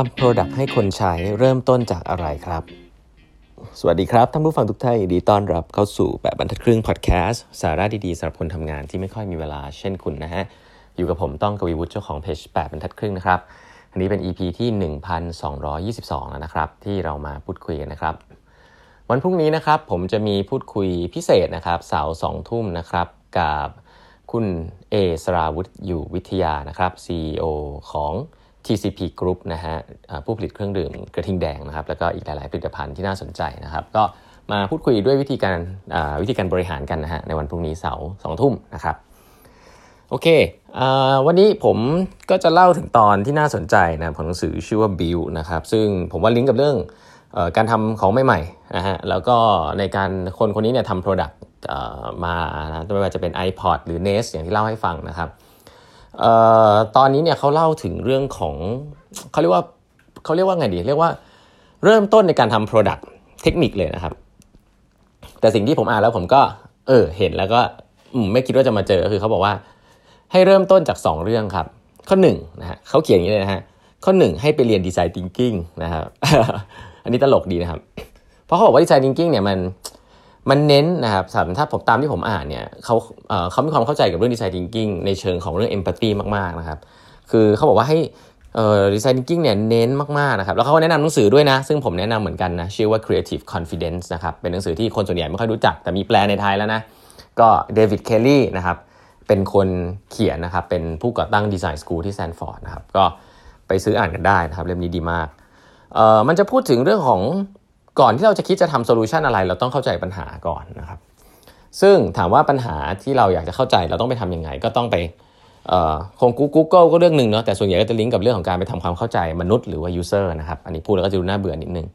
ทำ Product ให้คนใช้เริ่มต้นจากอะไรครับ สวัสดีครับท่านผู้ฟังทุกท่านดีต้อนรับเข้าสู่แบบบรรทัดครึ่งพอดแคสต์สาระดีๆสำหรับคนทำงานที่ไม่ค่อยมีเวลาเช่นคุณนะฮะ อยู่กับผมต้องกวีวุฒิเจ้าของเพจ8บรรทัดครึ่งนะครับ อันนี้เป็น EP ที่ 1222 แล้วนะครับ ที่เรามาพูดคุยกันนะครับ วันพรุ่งนี้นะครับผมจะมีพูดคุยพิเศษนะครับเสาร์สองทุ่มนะครับกับคุณเอสราวุฒิอยู่วิทยานะครับ CEO ของ TCP Group นะฮะผู้ผลิตเครื่องดื่มกระทิงแดงนะครับแล้วก็อีกหลายๆผลิตภัณฑ์ที่น่าสนใจนะครับ ก็มาพูดคุยด้วยวิธีการวิธีการบริหารกันนะฮะในวันพรุ่งนี้เสาร์สองทุ่มนะครับโอเคอวันนี้ผมก็จะเล่าถึงตอนที่น่าสนใจนะของหนังสือชื่อว่า Build นะครับซึ่งผมว่าลิงก์กับเรื่องอการทำของใหม่ๆนะฮะแล้วก็ในการคนคนนี้เนี่ยทำ Product มานะไม่ว่าจะเป็น iPod หรือ Nest อย่างที่เล่าให้ฟังนะครับ ตอนนี้เนี่ยเขาเล่าถึงเรื่องของเขาเรียกว่าเขาเรียกว่าไงดี เรียกว่าเริ่มต้นในการทำ Product เทคนิคเลยนะครับ แต่สิ่งที่ผมอ่านแล้วผมก็ เออ เห็นแล้วก็ไม่คิดว่าจะมาเจอคือเขาบอกว่า ให้เริ่มต้นจาก 2 เรื่องครับ ข้อ1นนะฮะเขาเขียนอย่างนี้เลยนะฮะข้อ 1 ให้ไปเรียนดีไซน์ทิงกิ้งนะครับ อันนี้ตลกดีนะครับ เพราะเขาบอกว่า design thinking เนี่ยมัน มันเน้นนะครับสถ้าผมตามที่ผมอ่านเนี่ยเขาเขามีความเข้าใจกับเรื่อง design thinking ในเชิงของเรื่อง empathy มากๆนะครับ คือเขาบอกว่าให้ design thinking เนี่ยเน้นมากๆนะครับ แล้วเขาแนะนำหนังสือด้วยนะ ซึ่งผมแนะนำเหมือนกันนะชื่อว่า Creative Confidence นะครับ เป็นหนังสือที่คนส่วนใหญ่ไม่ค่อยรู้จัก แต่มีแปลในไทยแล้วนะ ก็เดวิดเคลลี่นะครับเป็นคนเขียนนะครับ เป็นผู้ก่อตั้งดีไซน์สกูลที่แซนฟอร์ดนะครับ ก็ไปซื้ออ่านกันได้นะครับ เล่มนี้ดีมากเอ่อมันจะพูดถึงเรื่องของ ก่อนที่เราจะคิดจะทำโซลูชันอะไร เราต้องเข้าใจปัญหาก่อนนะครับ ซึ่งถามว่าปัญหาที่เราอยากจะเข้าใจเราต้องไปทํำยังไง ก็ต้องไปคง Google ก็เรื่องหนึ่งเนาะแต่ส่วนใหญ่ก็จะลิงก์กับเรื่องของการไปทำความเข้าใจมนุษย์หรือว่า user นะครับ อันนี้พูดแล้วก็จะดูน่าเบื่อนิดนึง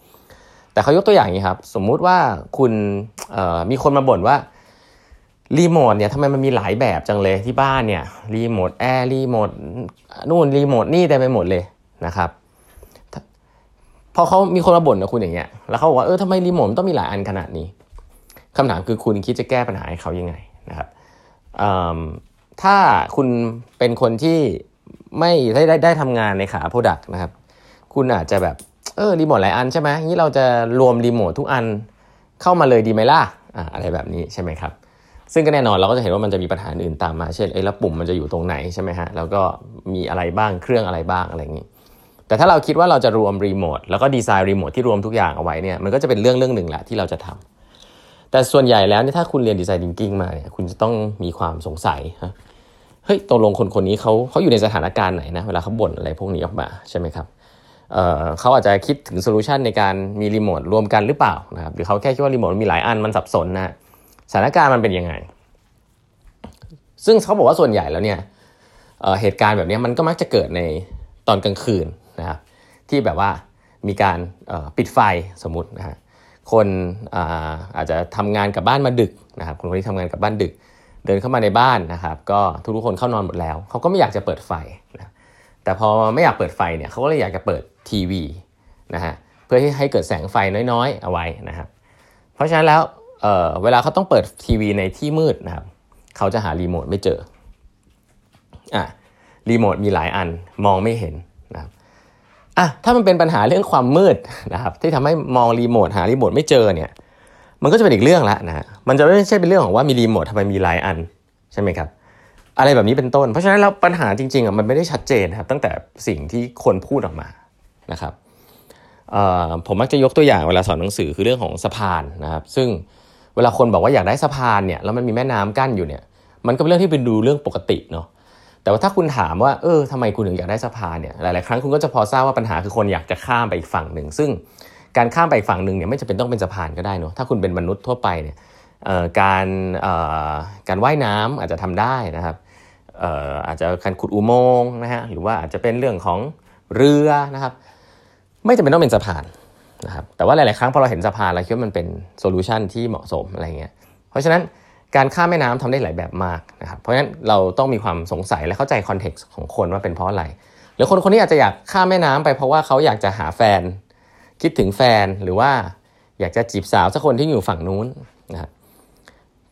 แต่เขายกตัวอย่างนี้ครับ สมมุติว่าคุณมีคนมาบ่นว่ารีโมทเนี่ยทำไมมันมีหลายแบบจังเลยที่บ้านเนี่ยรีโมทแอร์รีโมทนู่นรีโมทนี่เต็มไปหมดเลยนะครับ พอเขามีคนมาบ่นกับคุณอย่างเงี้ย แล้วเขาบอกว่าเออทำไมรีโมทต้องมีหลายอันขนาดนี้คำถามคือคุณคิดจะแก้ปัญหาให้เขายังไงนะครับถ้าคุณเป็นคนที่ไม่ได้ได้ได้ทำงานในขา product นะครับ คุณอาจจะแบบเออรีโมทหลายอันใช่ไหมนี้เราจะรวมรีโมททุกอันเข้ามาเลยดีไหมล่ะอ่าอะไรแบบนี้ใช่ไหมครับ ซึ่งก็แน่นอนเราก็จะเห็นว่ามันจะมีปัญหาอื่นตามมา เช่นไอ้แล้วปุ่มมันจะอยู่ตรงไหนใช่ไหมฮะแล้วก็มีอะไรบ้างเครื่องอะไรบ้างอะไรอย่างนี้ แต่ถ้าเราคิดว่าเราจะรวมรีโมทแล้วก็ดีไซน์รีโมทที่รวมทุกอย่างเอาไว้เนี่ยมันก็จะเป็นเรื่องเรื่องหนึ่งแหละที่เราจะทำแต่ส่วนใหญ่แล้วเนี่ยถ้าคุณเรียน design thinking มาเนี่ยคุณจะต้องมีความสงสัยฮะเฮ้ยตกลงคนคนนี้เขาเขาอยู่ในสถานการณ์ไหนนะเวลาเขาบ่นอะไรพวกนี้ออกมาใช่ไหมครับเเขาอาจจะคิดถึง solution ในการมีรีโมทรวมกันหรือเปล่านะครับหรือเขาแค่คิดว่ารีโมทมีหลายอันมันสับสนนะสถานการณ์มันเป็นยังไง ซึ่งเขาบอกว่าส่วนใหญ่แล้วเนี่ยเเหตุการณ์แบบนี้มันก็มักจะเกิดในตอนกลางคืน นะครับที่แบบว่ามีการปิดไฟสมมตินะฮะคนอาอาจจะทำงานกับบ้านมาดึกนะครับคนคนที่ทำงานกับบ้านดึก เดินเข้ามาในบ้านนะครับ ก็ทุกๆคนเข้านอนหมดแล้ว เขาก็ไม่อยากจะเปิดไฟนะแต่พอไม่อยากเปิดไฟเนี่ยเขาก็เลยอยากจะเปิดทีวีนะฮะเพื่อที่ให้เกิดแสงไฟน้อยๆ เอาไว้นะครับ เพราะฉะนั้นแล้วเเวลาเขาต้องเปิดทีวีในที่มืดนะครับเขาจะหารีโมทไม่เจออะรีโมทมีหลายอันมองไม่เห็น อะถ้ามันเป็นปัญหาเรื่องความมืดนะครับที่ทำให้มองรีโมทหารีโมทไม่เจอเนี่ยมันก็จะเป็นอีกเรื่องละนะมันจะไม่ใช่เป็นเรื่องของว่ามีรีโมททำไมมีหลายอันใช่ไหมครับอะไรแบบนี้เป็นต้น เพราะฉะนั้นแล้วปัญหาจริงๆอะมันไม่ได้ชัดเจนครับตั้งแต่สิ่งที่คนพูดออกมานะครับผมมักจะยกตัวอย่างเวลาสอนหนังสือคือเรื่องของสะพานนะครับ ซึ่งเวลาคนบอกว่าอยากได้สะพานเนี่ยแล้วมันมีแม่น้ำกั้นอยู่เนี่ยมันก็เป็นเรื่องที่เป็นดูเรื่องปกติเนาะ แต่ว่าถ้าคุณถามว่าเออทำไมคุณถึงอยากได้สะพานเนี่ยหลายๆครั้งคุณก็จะพอทราบว่าปัญหาคือคนอยากจะข้ามไปอีกฝั่งหนึ่ง ซึ่งการข้ามไปอีกฝั่งหนึ่งเนี่ยไม่จำเป็นต้องเป็นสะพานก็ได้เนาะถ้าคุณเป็นมนุษย์ทั่วไปเนี่ยการการว่ายน้ำอาจจะทำได้นะครับอาจจะการขุดอุโมงค์นะฮะหรือว่าอาจจะเป็นเรื่องของเรือนะครับ ไม่จำเป็นต้องเป็นสะพานนะครับแต่ว่าหลาย ๆ ครั้งพอเราเห็นสะพานเราคิดว่ามันเป็น solution ที่เหมาะสมอะไรเงี้ยเพราะฉะนั้น การข้ามแม่น้ำทำได้หลายแบบมากนะครับ เพราะฉะนั้นเราต้องมีความสงสัยและเข้าใจ context ของคนว่าเป็นเพราะอะไร หรือคนคนนี้อาจจะอยากข้ามแม่น้ำไปเพราะว่าเขาอยากจะหาแฟน คิดถึงแฟนหรือว่าอยากจะจีบสาวสักคนที่อยู่ฝั่งนู้นนะครับ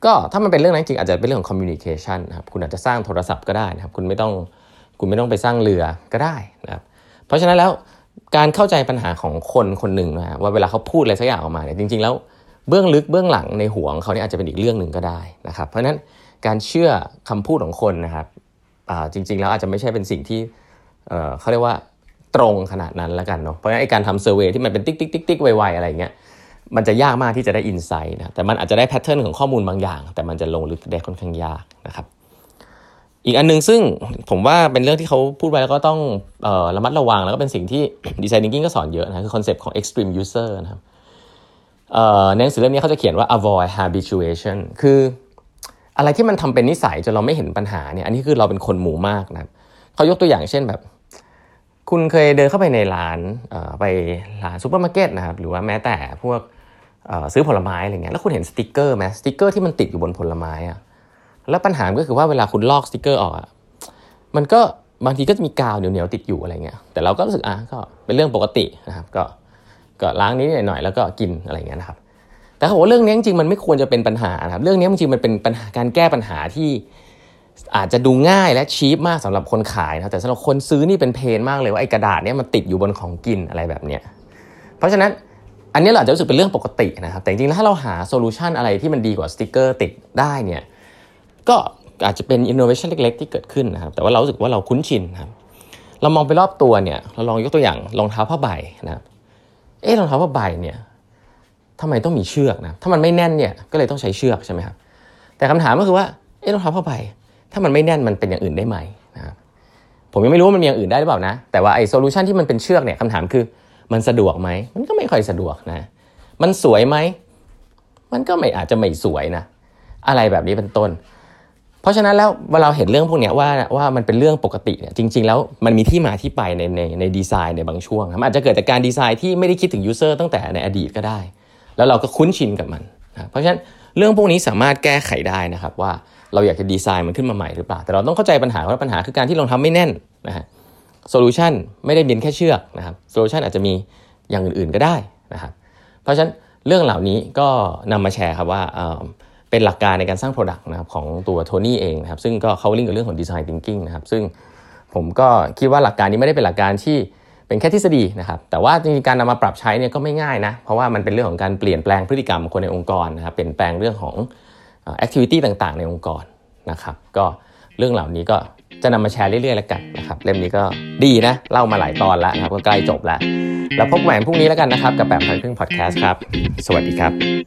ก็ถ้ามันเป็นเรื่องนั้นจริงอาจจะเป็นเรื่องของ communication นะครับคุณอาจจะสร้างโทรศัพท์ก็ได้นะครับ คุณไม่ต้องคุณไม่ต้องไปสร้างเรือก็ได้นะครับ เพราะฉะนั้นแล้วการเข้าใจปัญหาของคนคนหนึ่งนะว่าเวลาเขาพูดอะไรสักอย่างออกมาเนี่ยจริง ๆ แล้ว เบื้องลึกเบื้องหลังในหัวของเขาเนี่ยอาจจะเป็นอีกเรื่องหนึ่งก็ได้นะครับ เพราะฉะนั้นการเชื่อคำพูดของคนนะครับจริงๆแล้วอาจจะไม่ใช่เป็นสิ่งที่เขาเรียกว่าตรงขนาดนั้นแล้วกันเนาะเพราะฉะนั้นการทำ survey ที่มันเป็นติ๊กติ๊กติ๊กติ๊กไวๆอะไรเงี้ยมันจะยากมากที่จะได้ insight นะแต่มันอาจจะได้ pattern ของข้อมูลบางอย่าง แต่มันจะลงลึกได้ค่อนข้างยากนะครับ อีกอันนึงซึ่งผมว่าเป็นเรื่องที่เขาพูดไว้แล้วก็ต้องเออระมัดระวังแล้วก็เป็นสิ่งที่ design thinking ก็สอนเยอะนะคือ concept ของ extreme user นะครับ ในหนังสือเล่มนี้เขาจะเขียนว่า avoid habituation คืออะไรที่มันทำเป็นนิสัยจนเราไม่เห็นปัญหาเนี่ยอันนี้คือเราเป็นคนหมู่มากนะครับเขายกตัวอย่างเช่นแบบ คุณเคยเดินเข้าไปในร้านไปร้านซูเปอร์มาร์เก็ตนะครับหรือว่าแม้แต่พวกซื้อผลไม้อะไรเงี้ยแล้วคุณเห็นสติกเกอร์ไหมสติกเกอร์ที่มันติดอยู่บนผลไม้อะแล้วปัญหาก็คือว่าเวลาคุณลอกสติกเกอร์ออกอะมันก็บางทีก็จะมีกาวเหนียวๆติดอยู่อะไรเงี้ยแต่เราก็รู้สึกอะก็เป็นเรื่องปกตินะครับก็ ก็ล้างนี้หน่อยแล้วก็กินอะไรเงี้ยนะครับ แต่เขาบอกเรื่องนี้จริงๆมันไม่ควรจะเป็นปัญหาครับ เรื่องนี้จริงๆมันเป็นปัญหาการแก้ปัญหาที่อาจจะดูง่ายและ cheap มากสำหรับคนขายนะแต่สำหรับคนซื้อนี่เป็น pain มากเลยว่าไอ้กระดาษเนี้ยมันติดอยู่บนของกินอะไรแบบเนี้ยเพราะฉะนั้นอันนี้เราจะรู้สึกเป็นเรื่องปกตินะครับ แต่จริงๆถ้าเราหา solution อะไรที่มันดีกว่าสติกเกอร์ติดได้เนี่ยก็อาจจะเป็นอินโนเวชันเล็กๆ ที่เกิดขึ้นนะครับ แต่ว่าเรารู้สึกว่าเราคุ้นชินครับเรามองไปรอบตัวเนี่ยเราลองยกตัวอย่างรองเท้าผ้าใบนะครับ เอ๊ะรองเท้าผ้าใบเนี่ยทำไมต้องมีเชือกนะถ้ามันไม่แน่นเนี่ยก็เลยต้องใช้เชือกใช่ไหมครับแต่คำถามก็คือว่าเอ๊ะรองเท้าผ้าใบถ้ามันไม่แน่นมันเป็นอย่างอื่นได้ไหมนะครับผมยังไม่รู้ว่ามันมีอย่างอื่นได้หรือเปล่านะ แต่ว่าไอ้ solution ที่มันเป็นเชือกเนี่ยคำถามคือมันสะดวกไหม มันก็ไม่ค่อยสะดวกนะ มันสวยไหม มันก็ไม่อาจจะไม่สวยนะ อะไรแบบนี้เป็นต้น เพราะฉะนั้นแล้วเวลาเราเห็นเรื่องพวกนี้ว่าว่ามันเป็นเรื่องปกติเนี่ยจริง ๆ แล้วมันมีที่มาที่ไปในในในดีไซน์ในบางช่วงมันอาจจะเกิดจากการดีไซน์ที่ไม่ได้คิดถึง user ตั้งแต่ในอดีตก็ได้ แล้วเราก็คุ้นชินกับมันนะเพราะฉะนั้นเรื่องพวกนี้สามารถแก้ไขได้นะครับว่าเราอยากจะดีไซน์มันขึ้นมาใหม่หรือเปล่า แต่เราต้องเข้าใจปัญหาว่าปัญหาคือการที่เราทำไม่แน่นนะฮะ solution ไม่ได้เป็นแค่เชือกนะครับ solution อาจจะมีอย่างอื่นๆก็ได้นะครับเพราะฉะนั้นเรื่องเหล่านี้ก็นำมาแชร์ครับว่า เป็นหลักการในการสร้าง Product นะครับของตัวโทนี่เองนะครับซึ่งก็เขาลิงก์กับเรื่องของ Design Thinking นะครับซึ่งผมก็คิดว่าหลักการนี้ไม่ได้เป็นหลักการที่เป็นแค่ทฤษฎีนะครับแต่ว่าจริงๆการนำมาปรับใช้เนี่ยก็ไม่ง่ายนะเพราะว่ามันเป็นเรื่องของการเปลี่ยนแปลงพฤติกรรมคนในองค์กรนะครับเปลี่ยนแปลงเรื่องของแอคทิวิตี้ต่างๆ ในองค์กรนะครับก็เรื่องเหล่านี้ก็จะนำมาแชร์เรื่อยๆแล้วกันนะครับเล่มนี้ก็ดีนะเล่ามาหลายตอนแล้วนะครับก็ใกล้จบแล้ว แล้วพบกันใหม่พรุ่งนี้แล้วกันนะครับกับแบบพันครึ่งพอดแคสต์ครับ สวัสดีครับ